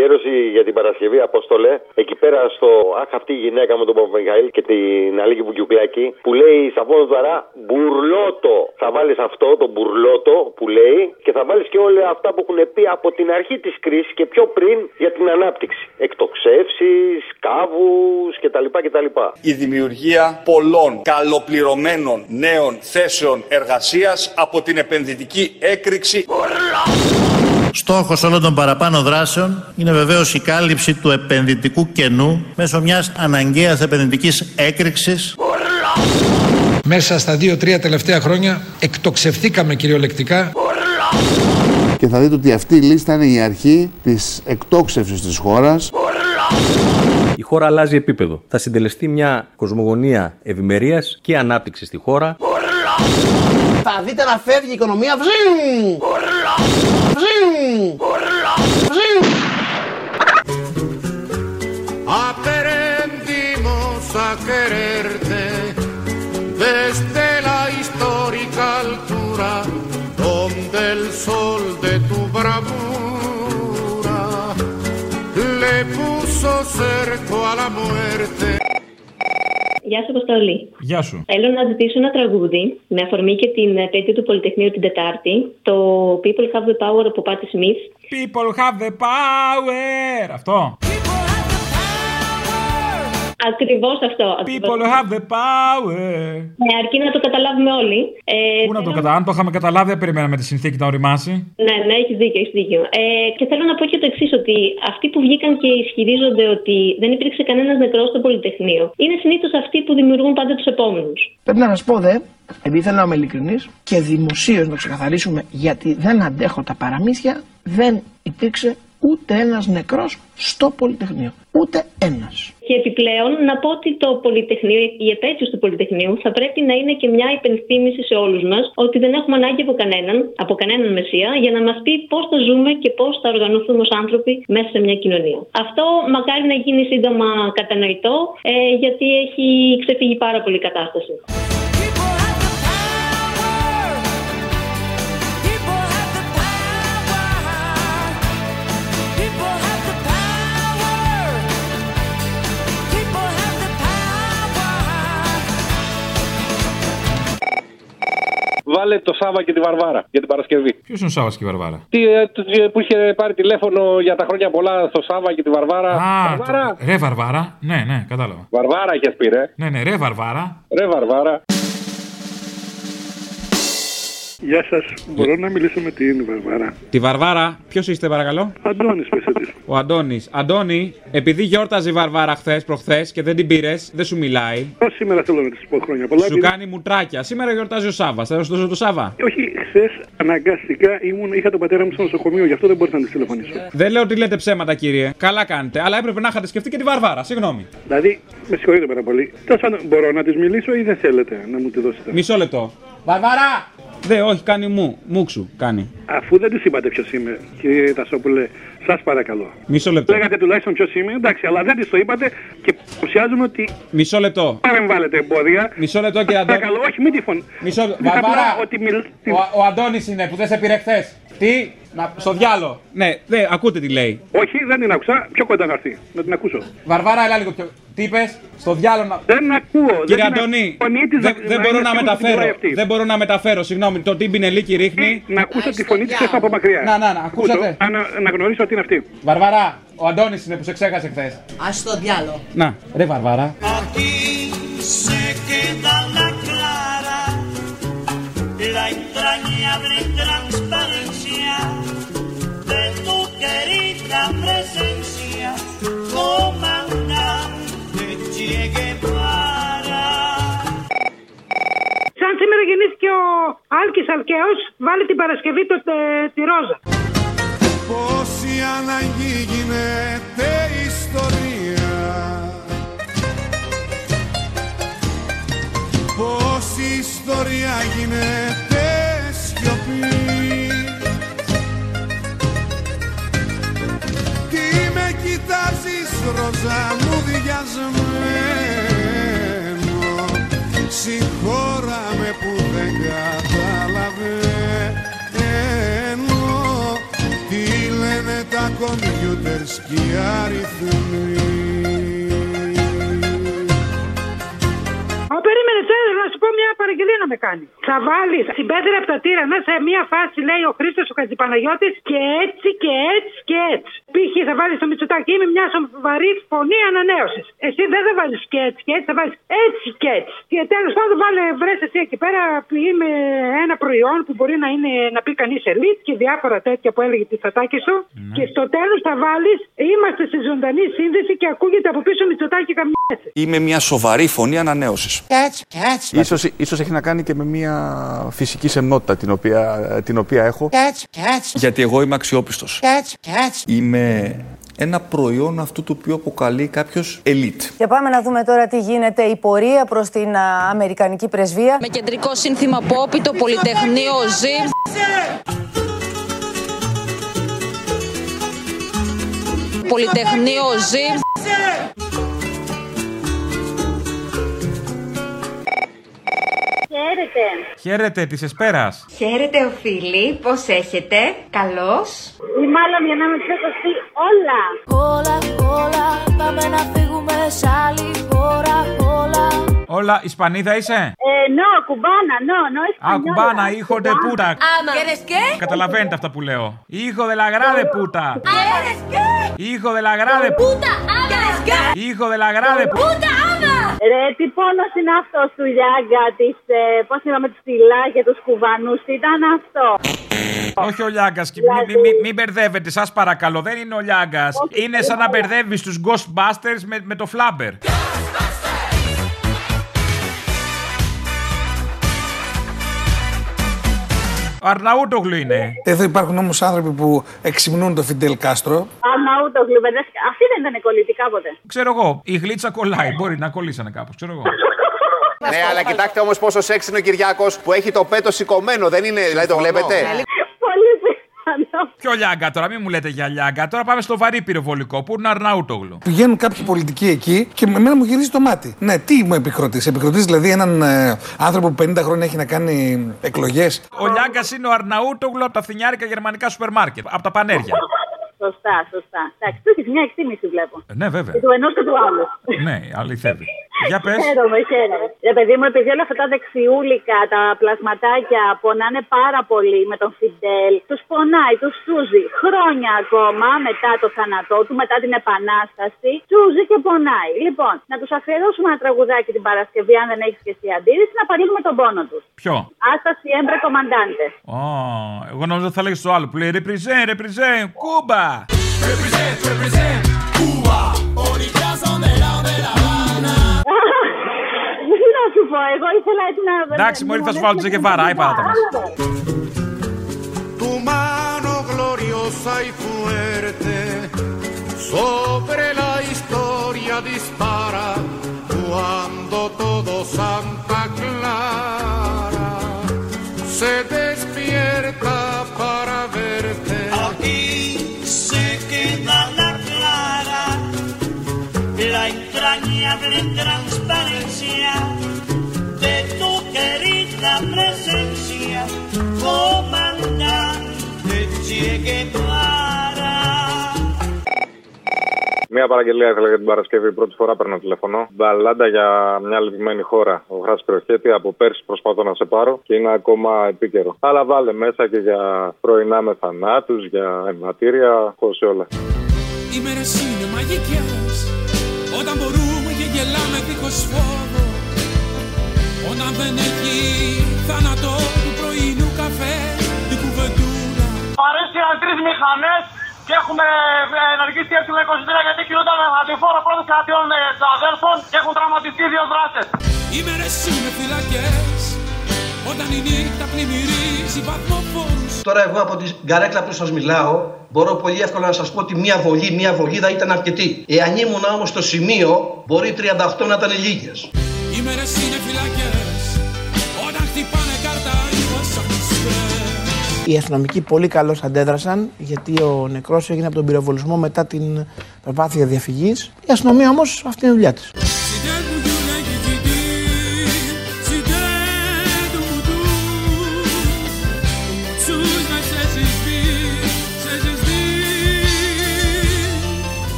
αφιέρωση για την Παρασκευή, Απόστολε, εκεί πέρα στο Αχ, αυτή η γυναίκα με τον Παπαμιχαήλ και την Αλίκη Βουκιουκλάκη, που λέει Σαββόνο τώρα μπουρλότο. Θα βάλεις αυτό, το μπουρλότο που λέει, και θα βάλεις και όλα αυτά που έχουν πει από την αρχή της κρίσης και πιο πριν για την ανάπτυξη. Εκτοξεύσεις, κάβους κτλ. κτλ. Η δημιουργία πολλών καλοπληρωμένων νέων θέσεων εργασίας από την επενδυτική έκρηξη. Στόχος όλων των παραπάνω δράσεων είναι βεβαίως η κάλυψη του επενδυτικού κενού μέσω μιας αναγκαίας επενδυτικής έκρηξης. Μέσα στα δύο-τρία τελευταία χρόνια εκτοξευθήκαμε κυριολεκτικά. Και θα δείτε ότι αυτή η λίστα είναι η αρχή της εκτόξευσης της χώρας. Η χώρα αλλάζει επίπεδο. Θα συντελεστεί μια κοσμογονία ευημερίας και ανάπτυξης στη χώρα. Θα δείτε να φεύγει η οικονομία. Βζιν! Aprendimos a quererte desde la histórica altura donde el sol de tu bravura le puso cerco a la muerte Γεια σου, Αποστολή. Γεια σου. Θέλω να ζητήσω ένα τραγούδι με αφορμή και την επέτειο του Πολυτεχνείου την Τετάρτη. Το People Have the Power από Patti Smith. People have the power. Αυτό. Ακριβώς αυτό. People have the power. Ναι, αρκεί να το καταλάβουμε όλοι. Ε, Πού να το θέλω- καταλάβουμε, αν το είχαμε καταλάβει, δεν περιμέναμε τη συνθήκη να οριμάσει. Ναι, ναι, έχεις δίκιο, έχεις δίκιο. Ε, και θέλω να πω και το εξής, ότι αυτοί που βγήκαν και ισχυρίζονται ότι δεν υπήρξε κανένας νεκρός στο Πολυτεχνείο, είναι συνήθως αυτοί που δημιουργούν πάντα τους επόμενους. Πρέπει να σας πω δε, επειδή θέλω να είμαι ειλικρινής και δημοσίως να ξεκαθαρίσουμε, γιατί δεν αντέχω τα παραμύθια, δεν υπήρξε ούτε ένας νεκρός στο Πολυτεχνείο. Ούτε ένας. Και επιπλέον να πω ότι το Πολυτεχνείο, η επέτειος του Πολυτεχνείου θα πρέπει να είναι και μια υπενθύμηση σε όλους μας ότι δεν έχουμε ανάγκη από κανέναν, από κανέναν μεσία, για να μας πει πώς θα ζούμε και πώς θα οργανωθούμε ως άνθρωποι μέσα σε μια κοινωνία. Αυτό μακάρι να γίνει σύντομα κατανοητό, ε, γιατί έχει ξεφύγει πάρα πολύ η κατάσταση. Βάλε το Σάβα και τη Βαρβάρα για την Παρασκευή. Ποιος είναι ο Σάβας και η Βαρβάρα; Τι, ε, το- ε, που είχε πάρει τηλέφωνο για τα χρόνια πολλά στο Σάβα και τη Βαρβάρα. Α, Βαρβάρα. το- ρε Βαρβάρα. Ναι, ναι, κατάλαβα. Βαρβάρα είχες πει, ρε. Ναι, ναι, ρε Βαρβάρα. Ρε Βαρβάρα. Γεια σας. Μπορώ να μιλήσω με την Βαρβάρα. Τη Βαρβάρα, ποιος είστε παρακαλώ; Αντώνης, πέσε τη. Ο Αντώνης. Αντώνη, επειδή γιόρταζε η Βαρβάρα χθες προχθές και δεν την πήρες, δεν σου μιλάει. Ω σήμερα θέλω να της πω χρόνια πολλά. Σου επειδή- κάνει μουτράκια. Σήμερα γιορτάζει ο Σάβα. Θα σου δώσω το Σάβα. Όχι, χθες αναγκαστικά ήμουν, είχα τον πατέρα μου στο νοσοκομείο, γι' αυτό δεν μπορούσα να της τηλεφωνήσω. Δεν λέω ότι λέτε ψέματα, κύριε. Καλά κάνετε. Αλλά έπρεπε να είχατε σκεφτεί και τη Βαρβάρα. Συγγνώμη. Δηλαδή, με συγχωρείτε πάρα πολύ. Τέλος πάντων, μπορώ να της μιλήσω ή δεν θέλετε να μου τη δώσετε; Μισό λεπτό. Βαρβάρα! Δε, όχι, κάνει μου. Μουξου, κάνει. Αφού δεν της είπατε ποιος είμαι, κύριε Τασόπουλε, σας παρακαλώ. Μισό λεπτό. Λέγατε τουλάχιστον ποιος είμαι, εντάξει, αλλά δεν της το είπατε και παρουσιάζουμε ότι Μισό λεπτό. παρεμβάλλετε εμπόδια. Μισό λεπτό, κύριε Αντώνη. Παρακαλώ, όχι, μην τυφων. Μισό λεπτό. Απλά Βαρβάρα! Ότι μιλ... Ο, ο Αντώνης είναι που δεν σε πήρε χθες. Τι, να, στο διάλο. Ναι, ναι, ακούτε τι λέει. Όχι, δεν την άκουσα. Πιο κοντά να έρθει. Να την ακούσω. Βαρβάρα, έλα λίγο πιο. Τι είπες, στο διάλο να. Δεν ακούω. Κύριε δεν την Αντώνη, ακ- φωνή της δεν, να- δεν να μπορώ είναι να σίγουρη ότι την μεταφέρω. τρώει αυτή. Δεν μπορώ να μεταφέρω, συγγνώμη. Το τι μπινελίκι ρίχνει. Να ακούσω τη φωνή της έξω από μακριά. Να, να, να, ακούσατε. Ακούσω, Να, να γνωρίσω ότι είναι αυτή. Βαρβαρά, ο Αντώνης είναι που σε ξέχασε χθες. Α το διάλο. Να, ρε Βαρβάρα. Aquí se queda la clara, la entrañable ο Άλκης Αλκαίος, βάλει την Παρασκευή το, τε- τη Ρόζα. Πόση αναγκή γίνεται ιστορία. Πόση ιστορία γίνεται σιωπή. Τι με κοιτάζεις ροζά μου διασμένο. Συγχώρα με που δεν καταλαβαίνω Τι λένε τα κομπιούτερς και αριθμοί Ω, περίμενε, θέλω να σου πω μια παραγγελία να με κάνει. Θα βάλεις την πέτρα από τα τύρανα σε μια φάση, λέει ο Χρήστος ο Χατζηπαναγιώτη και έτσι και έτσι και έτσι. Π.χ. θα βάλεις το Μητσοτάκι με μια σοβαρή φωνή ανανέωσης. Εσύ δεν θα βάλεις και έτσι και έτσι, θα βάλεις έτσι και έτσι. Και τέλος πάντων βάλε βρες εσύ εκεί πέρα πει με ένα προϊόν που μπορεί να, είναι, να πει κανείς ελίτ και διάφορα τέτοια που έλεγε τη Φατάκη σου. Και στο τέλος θα βάλεις είμαστε σε ζωντανή σύνδεση και ακούγεται από πίσω Μητσοτάκι καμιά. Είμαι μια σοβαρή φωνή ανανέωσης. Έτσι, έτσι. Ίσως, ίσως έχει να κάνει και με μια φυσική σεμνότητα την οποία, την οποία έχω. Έτσι, έτσι. Γιατί εγώ είμαι αξιόπιστος. Έτσι, έτσι. Είμαι ένα προϊόν αυτού το οποίο αποκαλεί κάποιος ελίτ. Και πάμε να δούμε τώρα τι γίνεται η πορεία προς την α, Αμερικανική πρεσβεία. Με κεντρικό σύνθημα Πόπι, το Πολυτεχνείο ζει. Πολυτεχνείο ζει. Χαίρετε. Χαίρετε της Εσπέρας. Χαίρετε, οφείλει. Πώς έχετε, Καλώς. Ή μάλλον για να με πει όλα. Όλα, όλα, πάμε να φύγουμε σε άλλη χώρα, όλα. Όλα, Ισπανίδα είσαι; Ε, no, κουμπάνα, no, no, Α, española. κουμπάνα, hijo de puta. Άμα. ¿Quieres qué? Καταλαβαίνετε αυτά που λέω. Hijo de la grande puta. ¿Quieres qué? Hijo de la grande Puta, άμα. ¿Quieres qué? Hijo de la grande puta. Puta, άμα. Ρε, τι πόνος είναι αυτός του Λιάγκα, της. Ε, Πώς είπαμε, του Τιλά και τους Κουβανούς, τι ήταν αυτό; Όχι ο Λιάγκας. Μην μη, μη, μη μπερδεύετε, σας παρακαλώ. Δεν είναι ο Λιάγκας. Είναι σαν να μπερδεύεις τους Ghostbusters με, με το Flabber. Αρναούτογλου είναι. Εδώ υπάρχουν όμως άνθρωποι που εξυμνούν το Φιντέλ Κάστρο. Αναούτο γλυμπεδέ. Αυτή δεν ήταν κολλητή κάποτε. Ξέρω εγώ, η γλίτσα κολλάει. Μπορεί να κολλήσανε κάπως, ξέρω εγώ. Ναι, αλλά κοιτάξτε όμως πόσο σεξ είναι ο Κυριάκος που έχει το πέτο σηκωμένο, δεν είναι, δηλαδή το βλέπετε; Πολύ πιθανό. Ποιο λιάγκα τώρα, μην μου λέτε για λιάγκα. Τώρα πάμε στο βαρύ πυροβολικό που είναι ο Αρναούτογλου. Πηγαίνουν κάποιοι πολιτικοί εκεί και με εμένα μου γυρίζει το μάτι. Ναι, τι μου επικροτείς; Επικροτείς δηλαδή έναν ε, άνθρωπο που 50 χρόνια έχει να κάνει εκλογές; Ο Λιάγκας είναι ο Αρναούτογλου από τα φθινιάρικα γερμανικά σούπερ μάρκετ. Από τα πανέρια. Σωστά, σωστά. Εντάξει, του έχεις μια εκτίμηση βλέπω. Ε, ναι, βέβαια. Και του ενός και του άλλου. ναι, αληθεύει. Για πες. Χαίρομαι, χαίρομαι. Ρε παιδί μου, επειδή όλα αυτά τα δεξιούλικα, τα πλασματάκια πονάνε πάρα πολύ με τον Φιντέλ, τους πονάει, τους σούζει χρόνια ακόμα μετά το θάνατό του, μετά την επανάσταση. Σούζει και πονάει. Λοιπόν, να τους αφιερώσουμε ένα τραγουδάκι την Παρασκευή, αν δεν έχεις και εσύ αντίρρηση, να παρήγουμε τον πόνο τους. Ποιο; Άστα siempre comandante. Ω, εγώ νόμιζα ότι θα λέγει το άλλο που λέει Ρεπριζέ, ρεπριζέ, Κούμπα. Τι να σου πω, εγώ ήθελα έτσι να. Εντάξει, μόλι θα σου βάλω το Τζεκεβάρα, η παράτα μας. tu mano gloriosa y fuerte sobre la historia dispara cuando todo Santa Clara se despierta para verte. Aquí se queda la clara, la entrañable Μία παραγγελία ήθελα για την Παρασκευή. Πρώτη φορά παίρνω τηλεφωνό. Μπαλάντα για μια λυπημένη χώρα. Ο Χάση Κροχέτη. Από πέρσι προσπαθώ να σε πάρω και είναι ακόμα επίκαιρο. Αλλά βάλε μέσα και για πρωινά με θανάτους, για εμβατήρια, χώσει όλα. Οι μέρες είναι μαγικές Όταν μπορούμε και γελάμε δίχως φόβο Όταν δεν έχει θάνατο του πρωινού καφέ Η κουβεντούλα Παρέστηκαν τρεις μηχανές και έχουμε ε, ενεργήσει έρθει με 23 γιατί κινούνταν αντιφόρο πρώτο κρατιών ε, των αδέλφων και έχουν τραυματιστεί δύο δράτε. Οι μέρες είναι φυλακές Όταν η νύχτα πλημμυρίζει βαθμοφόρους Τώρα εγώ από την καρέκλα που σας μιλάω μπορώ πολύ εύκολα να σας πω ότι μία βολή, μία βολίδα ήταν αρκετή. Εάν ήμουν όμως στο σημείο μπορεί 38 να ήταν λίγες. Οι μέρες είναι φυλακές Οι αστυνομικοί πολύ καλώς αντέδρασαν γιατί ο νεκρός έγινε από τον πυροβολισμό μετά την προσπάθεια διαφυγής. Η αστυνομία όμως αυτή είναι η δουλειά της.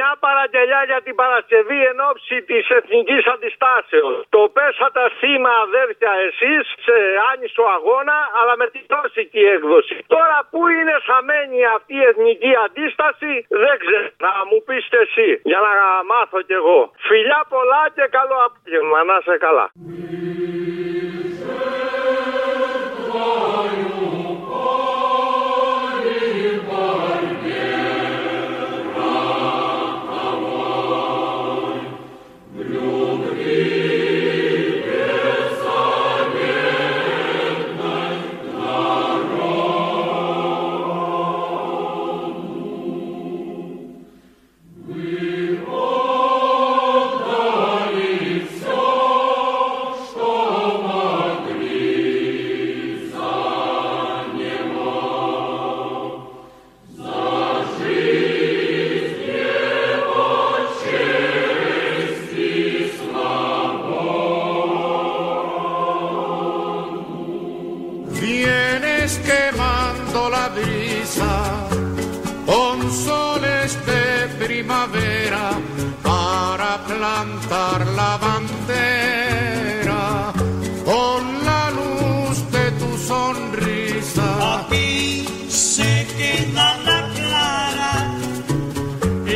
Μια παραγγελιά για την Παρασκευή εν ώψη της εθνικής αντιστάσεως. Το πέσατε θύμα, αδέρφια, εσείς σε άνισο αγώνα, αλλά με τη τόσικη έκδοση. Τώρα που είναι χαμένη αυτή η εθνική αντίσταση, δεν ξέρω. Να μου πείτε εσύ, για να μάθω κι εγώ. Φιλιά πολλά και καλό απόγευμα. Να είσαι καλά. Primavera para plantar la bandera con la luz de tu sonrisa. Aquí se queda la clara,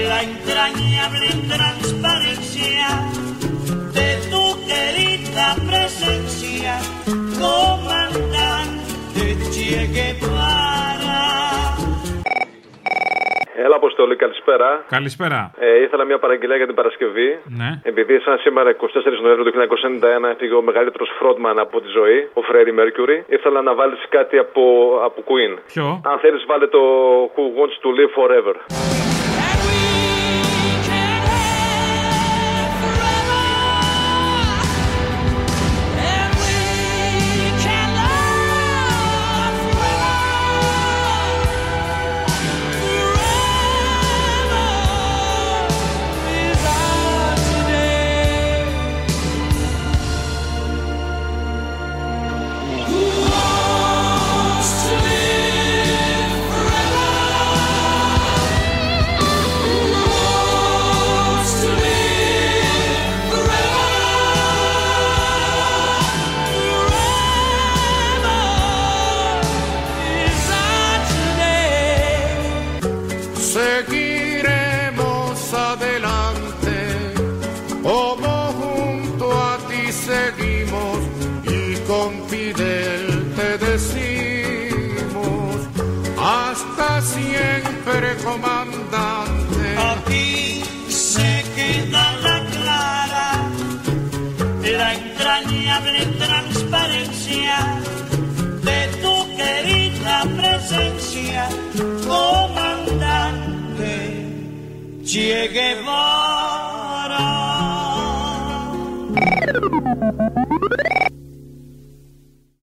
la entrañable transparencia de tu querida presencia, comandante Che Guevara. Έλα, Αποστολή, καλησπέρα. Καλησπέρα. Ε, ήθελα μια παραγγελία για την Παρασκευή. Ναι. Επειδή σαν σήμερα 24 Νοεμβρίου του 1991 έφυγε ο μεγαλύτερος φρόντμαν από τη ζωή, ο Φρέντι Μέρκιουρι, ήθελα να βάλεις κάτι από, από Queen. Ποιο; Αν θέλεις, βάλε το Who Wants to Live Forever. siempre comandante. A ti se queda la clara, la entrañable transparencia de tu querida presencia, comandante. Che